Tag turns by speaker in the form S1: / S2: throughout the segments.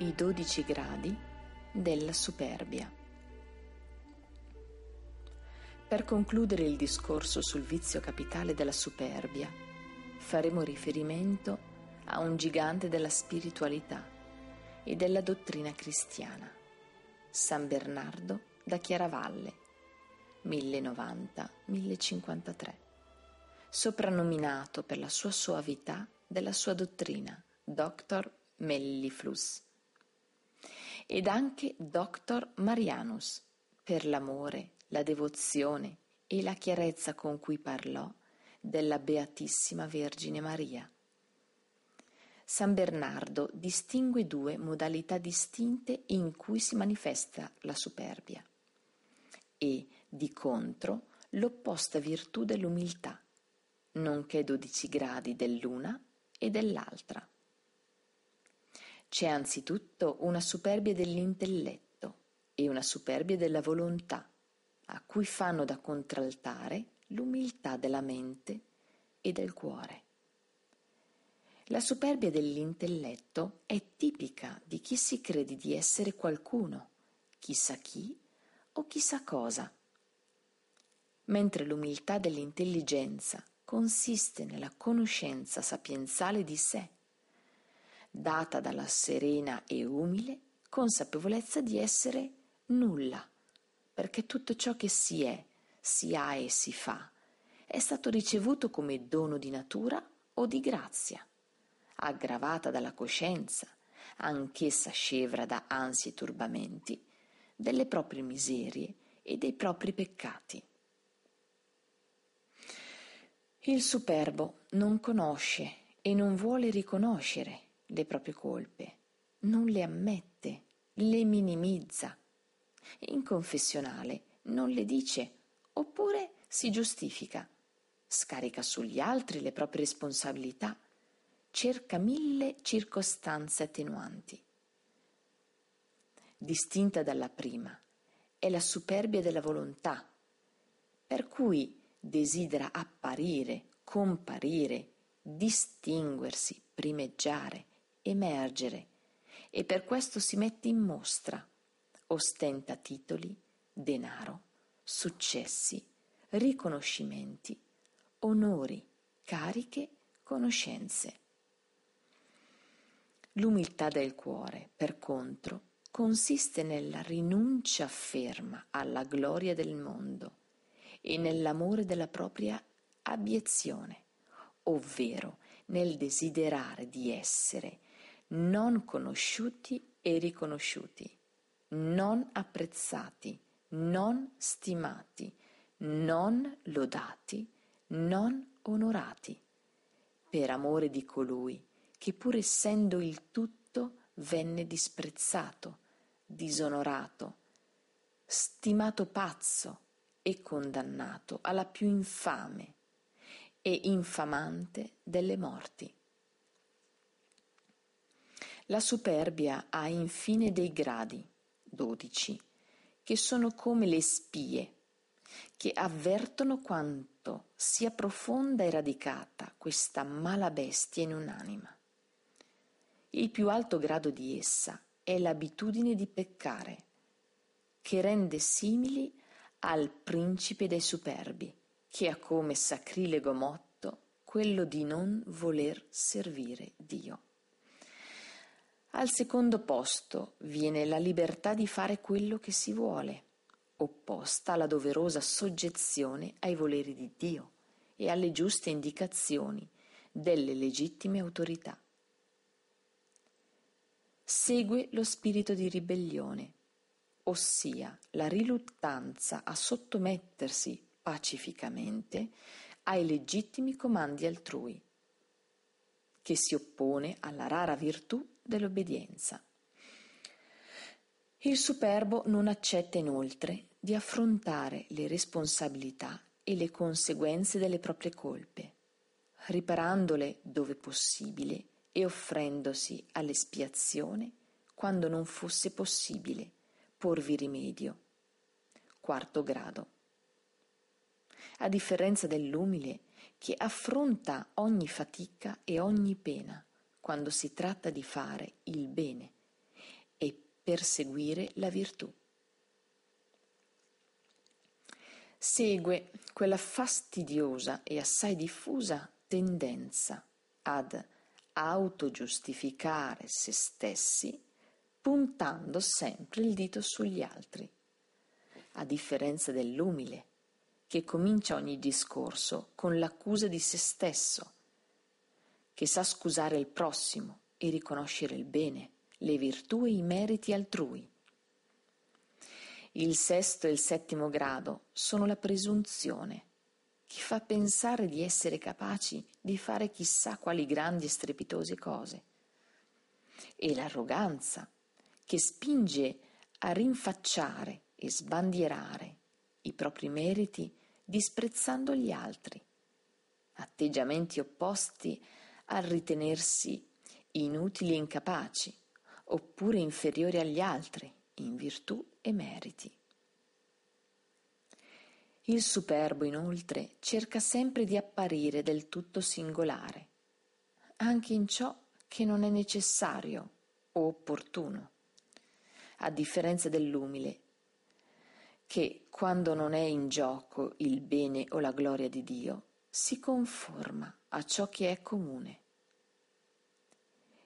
S1: i dodici gradi della superbia. Per concludere il discorso sul vizio capitale della superbia, faremo riferimento a un gigante della spiritualità e della dottrina cristiana, San Bernardo da Chiaravalle, 1090-1053, soprannominato per la sua soavità della sua dottrina, Dr. Melliflus ed anche Dr. Marianus, per l'amore, la devozione e la chiarezza con cui parlò della Beatissima Vergine Maria. San Bernardo distingue due modalità distinte in cui si manifesta la superbia e, di contro, l'opposta virtù dell'umiltà, nonché dodici gradi dell'una e dell'altra. C'è anzitutto una superbia dell'intelletto e una superbia della volontà, a cui fanno da contraltare l'umiltà della mente e del cuore. La superbia dell'intelletto è tipica di chi si crede di essere qualcuno, chissà chi o chissà cosa, mentre l'umiltà dell'intelligenza consiste nella conoscenza sapienzale di sé data dalla serena e umile consapevolezza di essere nulla, perché tutto ciò che si è, si ha e si fa è stato ricevuto come dono di natura o di grazia, aggravata dalla coscienza, anch'essa scevra da ansie e turbamenti, delle proprie miserie e dei propri peccati. Il superbo non conosce e non vuole riconoscere le proprie colpe, non le ammette, le minimizza. In confessionale non le dice, oppure si giustifica, scarica sugli altri le proprie responsabilità, cerca mille circostanze attenuanti. Distinta dalla prima è la superbia della volontà, per cui desidera apparire, comparire, distinguersi, primeggiare, emergere e per questo si mette in mostra, ostenta titoli, denaro, successi, riconoscimenti, onori, cariche, conoscenze. L'umiltà del cuore, per contro, consiste nella rinuncia ferma alla gloria del mondo e nell'amore della propria abiezione, ovvero nel desiderare di essere non conosciuti e riconosciuti, non apprezzati, non stimati, non lodati, non onorati, per amore di colui che pur essendo il tutto venne disprezzato, disonorato, stimato pazzo e condannato alla più infame e infamante delle morti. La superbia ha infine dei gradi, dodici, che sono come le spie, che avvertono quanto sia profonda e radicata questa mala bestia in un'anima. Il più alto grado di essa è l'abitudine di peccare, che rende simili al principe dei superbi, che ha come sacrilego motto quello di non voler servire Dio. Al secondo posto viene la libertà di fare quello che si vuole, opposta alla doverosa soggezione ai voleri di Dio e alle giuste indicazioni delle legittime autorità. Segue lo spirito di ribellione, ossia la riluttanza a sottomettersi pacificamente ai legittimi comandi altrui, che si oppone alla rara virtù dell'obbedienza. Il superbo non accetta inoltre di affrontare le responsabilità e le conseguenze delle proprie colpe, riparandole dove possibile e offrendosi all'espiazione quando non fosse possibile porvi rimedio. Quarto grado. A differenza dell'umile che affronta ogni fatica e ogni pena quando si tratta di fare il bene perseguire la virtù. Segue quella fastidiosa e assai diffusa tendenza ad autogiustificare se stessi puntando sempre il dito sugli altri, a differenza dell'umile, che comincia ogni discorso con l'accusa di se stesso, che sa scusare il prossimo e riconoscere il bene, le virtù e i meriti altrui. Il sesto e il settimo grado sono la presunzione, che fa pensare di essere capaci di fare chissà quali grandi e strepitose cose, e l'arroganza, che spinge a rinfacciare e sbandierare i propri meriti disprezzando gli altri, atteggiamenti opposti al ritenersi inutili e incapaci, oppure inferiori agli altri in virtù e meriti. Il superbo, inoltre, cerca sempre di apparire del tutto singolare, anche in ciò che non è necessario o opportuno a differenza dell'umile, che quando non è in gioco il bene o la gloria di Dio, si conforma a ciò che è comune.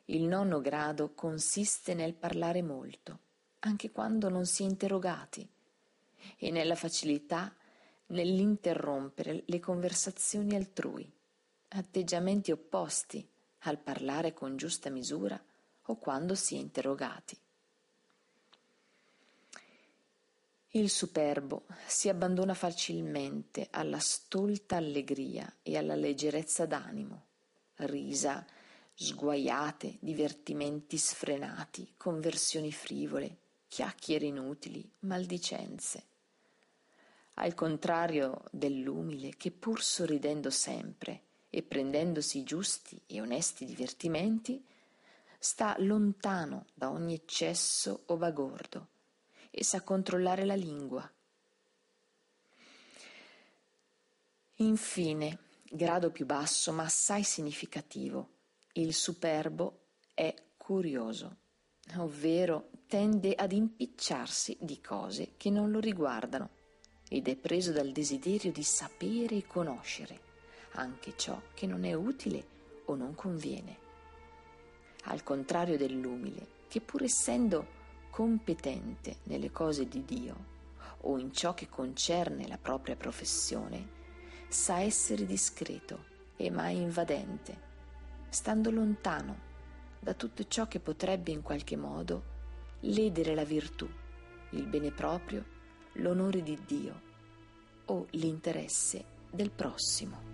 S1: Il nono grado consiste nel parlare molto, anche quando non si è interrogati, e nella facilità nell'interrompere le conversazioni altrui, atteggiamenti opposti al parlare con giusta misura o quando si è interrogati. Il superbo si abbandona facilmente alla stolta allegria e alla leggerezza d'animo, risa, sguaiate, divertimenti sfrenati, conversioni frivole, chiacchiere inutili, maldicenze. Al contrario dell'umile che pur sorridendo sempre e prendendosi giusti e onesti divertimenti, sta lontano da ogni eccesso o bagordo e sa controllare la lingua. Infine, grado più basso ma assai significativo, il superbo è curioso, ovvero tende ad impicciarsi di cose che non lo riguardano ed è preso dal desiderio di sapere e conoscere anche ciò che non è utile o non conviene. Al contrario dell'umile, che pur essendo competente nelle cose di Dio o in ciò che concerne la propria professione, sa essere discreto e mai invadente, stando lontano da tutto ciò che potrebbe in qualche modo ledere la virtù, il bene proprio, l'onore di Dio o l'interesse del prossimo.